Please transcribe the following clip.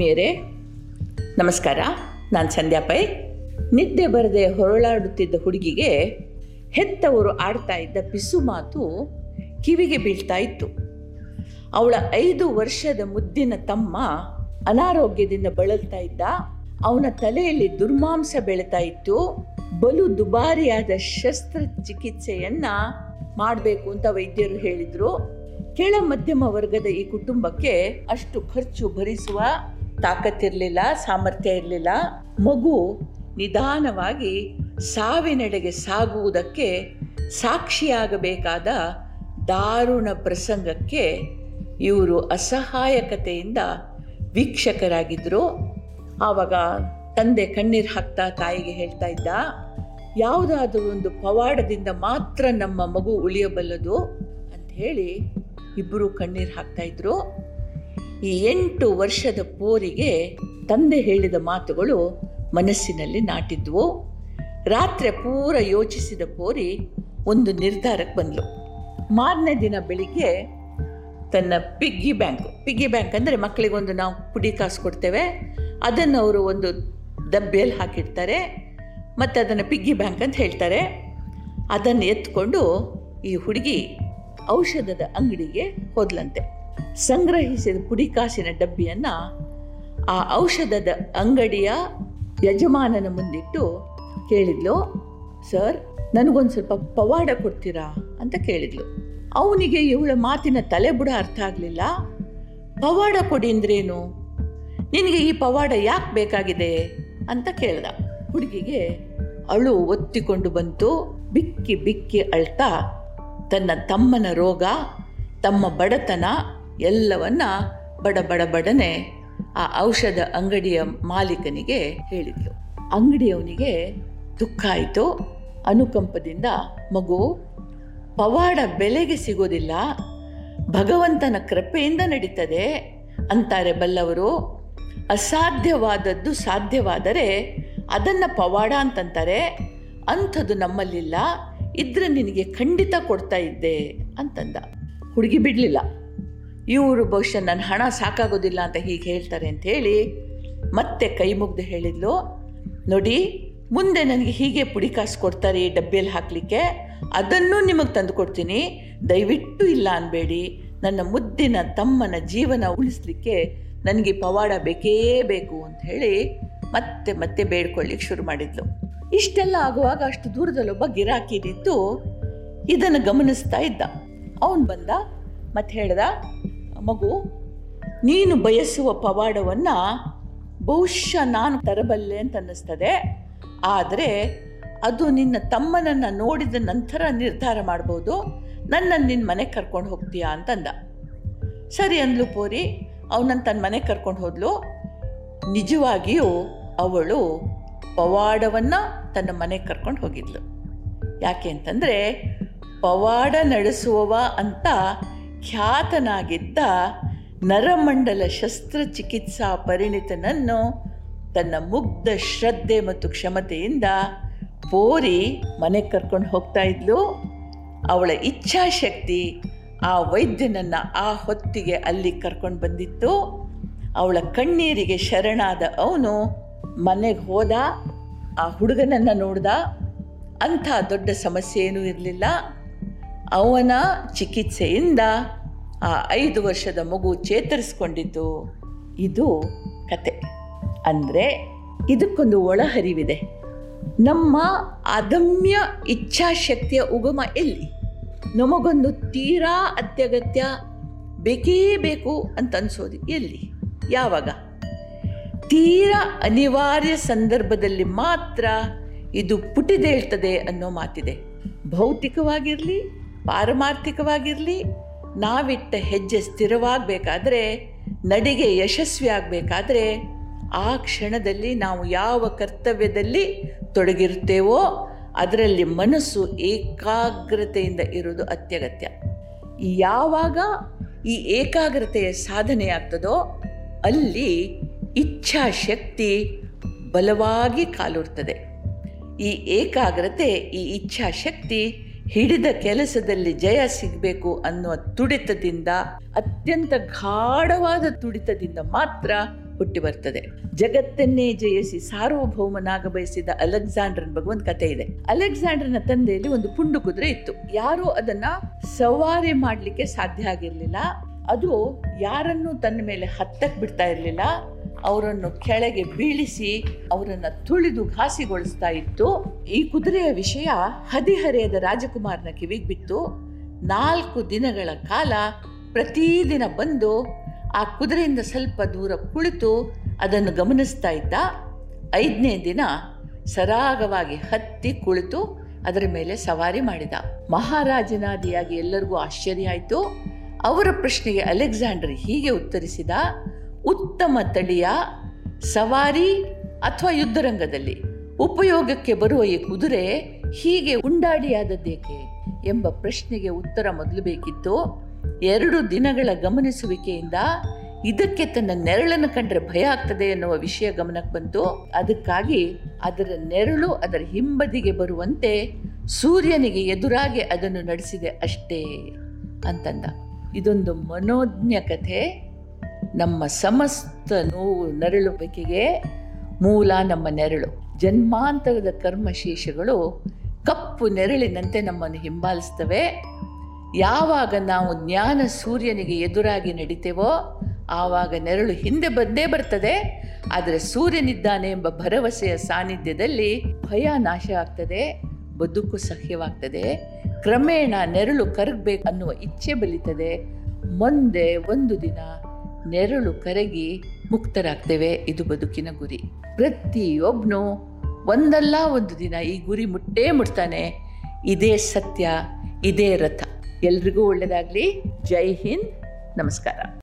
ಆತ್ಮೀಯರೇ, ನಮಸ್ಕಾರ. ನಾನು ಸಂಧ್ಯಾ ಪೈ. ನಿದ್ದೆ ಬರದೆ ಹೊರಳಾಡುತ್ತಿದ್ದ ಹುಡುಗಿಗೆ ಹೆತ್ತವರು ಆಡ್ತಾ ಇದ್ದ ಪಿಸು ಮಾತು ಕಿವಿಗೆ ಬೀಳ್ತಾ ಇತ್ತು. ಅವಳ ಐದು ವರ್ಷದ ಮುದ್ದಿನ ತಮ್ಮ ಅನಾರೋಗ್ಯದಿಂದ ಬಳಲ್ತಾ ಇದ್ದ, ಅವನ ತಲೆಯಲ್ಲಿ ದುರ್ಮಾಂಸ ಬೆಳೀತಾ ಇತ್ತು. ಬಲು ದುಬಾರಿಯಾದ ಶಸ್ತ್ರಚಿಕಿತ್ಸೆಯನ್ನ ಮಾಡಬೇಕು ಅಂತ ವೈದ್ಯರು ಹೇಳಿದ್ರು. ಕೆಳ ಮಧ್ಯಮ ವರ್ಗದ ಈ ಕುಟುಂಬಕ್ಕೆ ಅಷ್ಟು ಖರ್ಚು ಭರಿಸುವ ತಾಕತ್ತಿರಲಿಲ್ಲ, ಸಾಮರ್ಥ್ಯ ಇರಲಿಲ್ಲ. ಮಗು ನಿಧಾನವಾಗಿ ಸಾವಿನೆಡೆಗೆ ಸಾಗುವುದಕ್ಕೆ ಸಾಕ್ಷಿಯಾಗಬೇಕಾದ ದಾರುಣ ಪ್ರಸಂಗಕ್ಕೆ ಇವರು ಅಸಹಾಯಕತೆಯಿಂದ ವೀಕ್ಷಕರಾಗಿದ್ದರು ಆವಾಗ ತಂದೆ ಕಣ್ಣೀರು ಹಾಕ್ತಾ ತಾಯಿಗೆ ಹೇಳ್ತಾ ಇದ್ದ, ಯಾವುದಾದ್ರೂ ಒಂದು ಪವಾಡದಿಂದ ಮಾತ್ರ ನಮ್ಮ ಮಗು ಉಳಿಯಬಲ್ಲದು ಅಂತ ಹೇಳಿ ಇಬ್ಬರು ಕಣ್ಣೀರು ಹಾಕ್ತಾ ಇದ್ರು. ಈ ಎಂಟು ವರ್ಷದ ಪೋರಿಗೆ ತಂದೆ ಹೇಳಿದ ಮಾತುಗಳು ಮನಸ್ಸಿನಲ್ಲಿ ನಾಟಿದ್ವು. ರಾತ್ರಿ ಪೂರ ಯೋಚಿಸಿದ ಪೋರಿ ಒಂದು ನಿರ್ಧಾರಕ್ಕೆ ಬಂದಳು ಮಾರನೇ ದಿನ ಬೆಳಿಗ್ಗೆ ತನ್ನ ಪಿಗ್ಗಿ ಬ್ಯಾಂಕ್ ಪಿಗ್ಗಿ ಬ್ಯಾಂಕ್ ಅಂದರೆ ಮಕ್ಕಳಿಗೊಂದು ನಾವು ಪುಡಿ ಕಾಸು ಕೊಡ್ತೇವೆ, ಅದನ್ನು ಅವರು ಒಂದು ಡಬ್ಬಿಯಲ್ಲಿ ಹಾಕಿಡ್ತಾರೆ, ಮತ್ತು ಅದನ್ನು ಪಿಗ್ಗಿ ಬ್ಯಾಂಕ್ ಅಂತ ಹೇಳ್ತಾರೆ. ಅದನ್ನು ಎತ್ಕೊಂಡು ಈ ಹುಡುಗಿ ಔಷಧದ ಅಂಗಡಿಗೆ ಹೋದ್ಲಂತೆ. ಸಂಗ್ರಹಿಸಿದ ಪುಡಿ ಕಾಸಿನ ಡಬ್ಬಿಯನ್ನು ಆ ಔಷಧದ ಅಂಗಡಿಯ ಯಜಮಾನನ ಮುಂದಿಟ್ಟು ಕೇಳಿದ್ಲು, ಸರ್, ನನಗೊಂದು ಸ್ವಲ್ಪ ಪವಾಡ ಕೊಡ್ತೀರಾ? ಅಂತ ಕೇಳಿದ್ಲು. ಅವನಿಗೆ ಇವಳ ಮಾತಿನ ತಲೆಬುಡ ಅರ್ಥ ಆಗಲಿಲ್ಲ. ಪವಾಡ ಕೊಡಿ ಅಂದ್ರೇನು ನಿನಗೆ ಈ ಪವಾಡ ಯಾಕೆ ಬೇಕಾಗಿದೆ? ಅಂತ ಕೇಳ್ದ. ಹುಡುಗಿಗೆ ಅಳು ಒತ್ತಿಕೊಂಡು ಬಂತು. ಬಿಕ್ಕಿ ಬಿಕ್ಕಿ ಅಳ್ತಾ ತನ್ನ ತಮ್ಮನ ರೋಗ, ತಮ್ಮ ಬಡತನ ಎಲ್ಲವನ್ನ ಬಡ ಬಡ ಬಡನೆ ಆ ಔಷಧ ಅಂಗಡಿಯ ಮಾಲೀಕನಿಗೆ ಹೇಳಿದ್ಲು. ಅಂಗಡಿಯವನಿಗೆ ದುಃಖ ಆಯಿತು. ಅನುಕಂಪದಿಂದ ಮಗು, ಪವಾಡ ಬೆಲೆಗೆ ಸಿಗೋದಿಲ್ಲ. ಭಗವಂತನ ಕೃಪೆಯಿಂದ ನಡೀತದೆ ಅಂತಾರೆ ಬಲ್ಲವರು. ಅಸಾಧ್ಯವಾದದ್ದು ಸಾಧ್ಯವಾದರೆ ಅದನ್ನು ಪವಾಡ ಅಂತಂತಾರೆ. ಅಂಥದ್ದು ನಮ್ಮಲ್ಲಿಲ್ಲ. ಇದ್ರೆ ನಿನಗೆ ಖಂಡಿತ ಕೊಡ್ತಾ ಇದ್ದೆ ಅಂತಂದ. ಹುಡುಗಿ ಬಿಡಲಿಲ್ಲ. ಇವರು ಬಹುಶಃ ನನ್ನ ಹಣ ಸಾಕಾಗೋದಿಲ್ಲ ಅಂತ ಹೀಗೆ ಹೇಳ್ತಾರೆ ಅಂತ ಹೇಳಿ ಮತ್ತೆ ಕೈ ಮುಗ್ದು ಹೇಳಿದ್ಲು. ನೋಡಿ, ಮುಂದೆ ನನಗೆ ಹೀಗೆ ಪುಡಿ ಕಾಸು ಕೊಡ್ತಾರೆ ಈ ಡಬ್ಬಿಯಲ್ಲಿ ಹಾಕಲಿಕ್ಕೆ, ಅದನ್ನು ನಿಮಗೆ ತಂದು ಕೊಡ್ತೀನಿ. ದಯವಿಟ್ಟು ಇಲ್ಲ ಅನ್ಬೇಡಿ. ನನ್ನ ಮುದ್ದಿನ ತಮ್ಮನ ಜೀವನ ಉಳಿಸ್ಲಿಕ್ಕೆ ನನಗೆ ಪವಾಡ ಬೇಕೇ ಬೇಕು ಅಂತ ಹೇಳಿ ಮತ್ತೆ ಮತ್ತೆ ಬೇಡ್ಕೊಳ್ಳಿಕ್ಕೆ ಶುರು ಮಾಡಿದ್ಲು. ಇಷ್ಟೆಲ್ಲ ಆಗುವಾಗ ಅಷ್ಟು ದೂರದಲ್ಲೊಬ್ಬ ಗಿರಾಕಿ ನಿಂತು ಇದನ್ನು ಗಮನಿಸ್ತಾ ಇದ್ದ. ಅವನು ಬಂದ ಮತ್ತೆ ಹೇಳ್ದ, ಮಗು, ನೀನು ಬಯಸುವ ಪವಾಡವನ್ನು ಬಹುಶಃ ನಾನು ತರಬಲ್ಲೆ ಅಂತ ಅನ್ನಿಸ್ತದೆ. ಆದರೆ ಅದು ನಿನ್ನ ತಮ್ಮನನ್ನು ನೋಡಿದ ನಂತರ ನಿರ್ಧಾರ ಮಾಡ್ಬೋದು. ನನ್ನನ್ನು ನಿನ್ನ ಮನೆಗೆ ಕರ್ಕೊಂಡು ಹೋಗ್ತೀಯಾ ಅಂತಂದ. ಸರಿ ಅಂದ್ಲು ಪೋರಿ ಅವನನ್ನು ತನ್ನ ಮನೆಗೆ ಕರ್ಕೊಂಡು ಹೋದ್ಲು. ನಿಜವಾಗಿಯೂ ಅವಳು ಪವಾಡವನ್ನು ತನ್ನ ಮನೆಗೆ ಕರ್ಕೊಂಡು ಹೋಗಿದ್ಲು. ಯಾಕೆ ಅಂತಂದರೆ ಪವಾಡ ನಡೆಸುವವ ಅಂತ ಖ್ಯಾತನಾಗಿದ್ದ ನರಮಂಡಲ ಶಸ್ತ್ರಚಿಕಿತ್ಸಾ ಪರಿಣಿತನನ್ನು ತನ್ನ ಮುಗ್ಧ ಶ್ರದ್ಧೆ ಮತ್ತು ಕ್ಷಮತೆಯಿಂದ ಪೋರಿ ಮನೆಗೆ ಕರ್ಕೊಂಡು ಹೋಗ್ತಾ ಇದ್ಲು. ಅವಳ ಇಚ್ಛಾಶಕ್ತಿ ಆ ವೈದ್ಯನನ್ನು ಆ ಹೊತ್ತಿಗೆ ಅಲ್ಲಿ ಕರ್ಕೊಂಡು ಬಂದಿತ್ತು. ಅವಳ ಕಣ್ಣೀರಿಗೆ ಶರಣಾದ ಅವನು ಮನೆಗೆ ಹೋದ, ಆ ಹುಡುಗನನ್ನು ನೋಡ್ದ. ಅಂಥ ದೊಡ್ಡ ಸಮಸ್ಯೆ ಏನೂ ಇರಲಿಲ್ಲ. ಅವನ ಚಿಕಿತ್ಸೆಯಿಂದ ಆ ಐದು ವರ್ಷದ ಮಗು ಚೇತರಿಸ್ಕೊಂಡಿತು ಇದು ಕತೆ. ಅಂದರೆ ಇದಕ್ಕೊಂದು ಒಳಹರಿವಿದೆ. ನಮ್ಮ ಅದಮ್ಯ ಇಚ್ಛಾಶಕ್ತಿಯ ಉಗಮ ಎಲ್ಲಿ? ನಮಗೊಂದು ತೀರಾ ಅತ್ಯಗತ್ಯ ಬೇಕೇ ಬೇಕು ಅಂತ ಅನ್ಸೋದು ಎಲ್ಲಿ? ಯಾವಾಗ? ತೀರಾ ಅನಿವಾರ್ಯ ಸಂದರ್ಭದಲ್ಲಿ ಮಾತ್ರ ಇದು ಪುಟಿದೇಳ್ತದೆ ಅನ್ನೋ ಮಾತಿದೆ. ಭೌತಿಕವಾಗಿರಲಿ ಪಾರಮಾರ್ಥಿಕವಾಗಿರಲಿ, ನಾವಿಟ್ಟ ಹೆಜ್ಜೆ ಸ್ಥಿರವಾಗಬೇಕಾದ್ರೆ, ನಡಿಗೆ ಯಶಸ್ವಿ ಆಗಬೇಕಾದ್ರೆ ಆ ಕ್ಷಣದಲ್ಲಿ ನಾವು ಯಾವ ಕರ್ತವ್ಯದಲ್ಲಿ ತೊಡಗಿರುತ್ತೇವೋ, ಅದರಲ್ಲಿ ಮನಸ್ಸು ಏಕಾಗ್ರತೆಯಿಂದ ಇರೋದು ಅತ್ಯಗತ್ಯ. ಯಾವಾಗ ಈ ಏಕಾಗ್ರತೆಯ ಸಾಧನೆ ಆಗ್ತದೋ, ಅಲ್ಲಿ ಇಚ್ಛಾಶಕ್ತಿ ಬಲವಾಗಿ ಕಾಲೂರ್ತದೆ. ಈ ಏಕಾಗ್ರತೆ, ಈ ಇಚ್ಛಾಶಕ್ತಿ ಹಿಡಿದ ಕೆಲಸದಲ್ಲಿ ಜಯ ಸಿಗಬೇಕು ಅನ್ನುವ ತುಡಿತದಿಂದ, ಅತ್ಯಂತ ಗಾಢವಾದ ತುಡಿತದಿಂದ ಮಾತ್ರ ಹುಟ್ಟಿ ಬರ್ತದೆ. ಜಗತ್ತನ್ನೇ ಜಯಿಸಿ ಸಾರ್ವಭೌಮನಾಗ ಬಯಸಿದ ಅಲೆಕ್ಸಾಂಡರ್ನ ಬಗ್ಗೆ ಒಂದು ಕತೆ ಇದೆ. ಅಲೆಕ್ಸಾಂಡರ್ನ ತಂದೆಯಲ್ಲಿ ಒಂದು ಪುಂಡು ಕುದುರೆ ಇತ್ತು. ಯಾರು ಅದನ್ನ ಸವಾರಿ ಮಾಡಲಿಕ್ಕೆ ಸಾಧ್ಯ ಆಗಿರಲಿಲ್ಲ. ಅದು ಯಾರನ್ನು ತನ್ನ ಮೇಲೆ ಹತ್ತಕ್ಕೆ ಬಿಡ್ತಾ ಇರಲಿಲ್ಲ. ಅವರನ್ನು ಕೆಳಗೆ ಬೀಳಿಸಿ ಅವರನ್ನು ತುಳಿದು ಘಾಸಿಗೊಳಿಸ್ತಾ ಇತ್ತು. ಈ ಕುದುರೆಯ ವಿಷಯ ಹದಿಹರೆಯದ ರಾಜಕುಮಾರನ ಕಿವಿಗೆ ಬಿತ್ತು ನಾಲ್ಕು ದಿನಗಳ ಕಾಲ ಪ್ರತಿದಿನ ಬಂದು ಆ ಕುದುರೆಯಿಂದ ಸ್ವಲ್ಪ ದೂರ ಕುಳಿತು ಅದನ್ನು ಗಮನಿಸ್ತಾ ಇದ್ದ. ಐದನೇ ದಿನ ಸರಾಗವಾಗಿ ಹತ್ತಿ ಕುಳಿತು ಅದರ ಮೇಲೆ ಸವಾರಿ ಮಾಡಿದ. ಮಹಾರಾಜನಾದಿಯಾಗಿ ಎಲ್ಲರಿಗೂ ಆಶ್ಚರ್ಯ ಆಯಿತು. ಅವರ ಪ್ರಶ್ನೆಗೆ ಅಲೆಕ್ಸಾಂಡರ್ ಹೀಗೆ ಉತ್ತರಿಸಿದ ಉತ್ತಮ ತಳಿಯ ಸವಾರಿ ಅಥವಾ ಯುದ್ಧರಂಗದಲ್ಲಿ ಉಪಯೋಗಕ್ಕೆ ಬರುವ ಈ ಕುದುರೆ ಹೀಗೆ ಉಂಡಾಡಿಯಾದದ್ದೇಕೆ ಎಂಬ ಪ್ರಶ್ನೆಗೆ ಉತ್ತರ ಮೊದಲು ಬೇಕಿತ್ತು. ಎರಡು ದಿನಗಳ ಗಮನಿಸುವಿಕೆಯಿಂದ ಇದಕ್ಕೆ ತನ್ನ ನೆರಳನ್ನು ಕಂಡ್ರೆ ಭಯ ಆಗ್ತದೆ ಎನ್ನುವ ವಿಷಯ ಗಮನಕ್ಕೆ ಬಂತು. ಅದಕ್ಕಾಗಿ ಅದರ ನೆರಳು ಅದರ ಹಿಂಬದಿಗೆ ಬರುವಂತೆ ಸೂರ್ಯನಿಗೆ ಎದುರಾಗಿ ಅದನ್ನು ನಡೆಸಿದೆ ಅಷ್ಟೇ ಅಂತಂದ. ಇದೊಂದು ಮನೋಜ್ಞ ಕಥೆ. ನಮ್ಮ ಸಮಸ್ತ ನೋವು ನರಳುವಿಕೆಗೆ ಮೂಲ ನಮ್ಮ ನೆರಳು. ಜನ್ಮಾಂತರದ ಕರ್ಮಶೇಷಗಳು ಕಪ್ಪು ನೆರಳಿನಂತೆ ನಮ್ಮನ್ನು ಹಿಂಬಾಲಿಸ್ತವೆ. ಯಾವಾಗ ನಾವು ಜ್ಞಾನ ಸೂರ್ಯನಿಗೆ ಎದುರಾಗಿ ನಡಿತೇವೋ, ಆವಾಗ ನೆರಳು ಹಿಂದೆ ಬಂದೇ ಬರ್ತದೆ. ಆದರೆ ಸೂರ್ಯನಿದ್ದಾನೆ ಎಂಬ ಭರವಸೆಯ ಸಾನ್ನಿಧ್ಯದಲ್ಲಿ ಭಯ ನಾಶ ಆಗ್ತದೆ, ಬದುಕು ಸಹ್ಯವಾಗ್ತದೆ. ಕ್ರಮೇಣ ನೆರಳು ಕರಗಬೇಕು ಅನ್ನುವ ಇಚ್ಛೆ ಬಲಿತದೆ ಮುಂದೆ ಒಂದು ದಿನ ನೆರಳು ಕರಗಿ ಮುಕ್ತರಾಗ್ತೇವೆ ಇದು ಬದುಕಿನ ಗುರಿ. ಪ್ರತಿಯೊಬ್ಬನು ಒಂದಲ್ಲ ಒಂದು ದಿನ ಈ ಗುರಿ ಮುಟ್ಟೇ ಮುಟ್ತಾನೆ. ಇದೇ ಸತ್ಯ, ಇದೇ ರಥ. ಎಲ್ರಿಗೂ ಒಳ್ಳೆಯದಾಗಲಿ ಜೈ ಹಿಂದ್. ನಮಸ್ಕಾರ.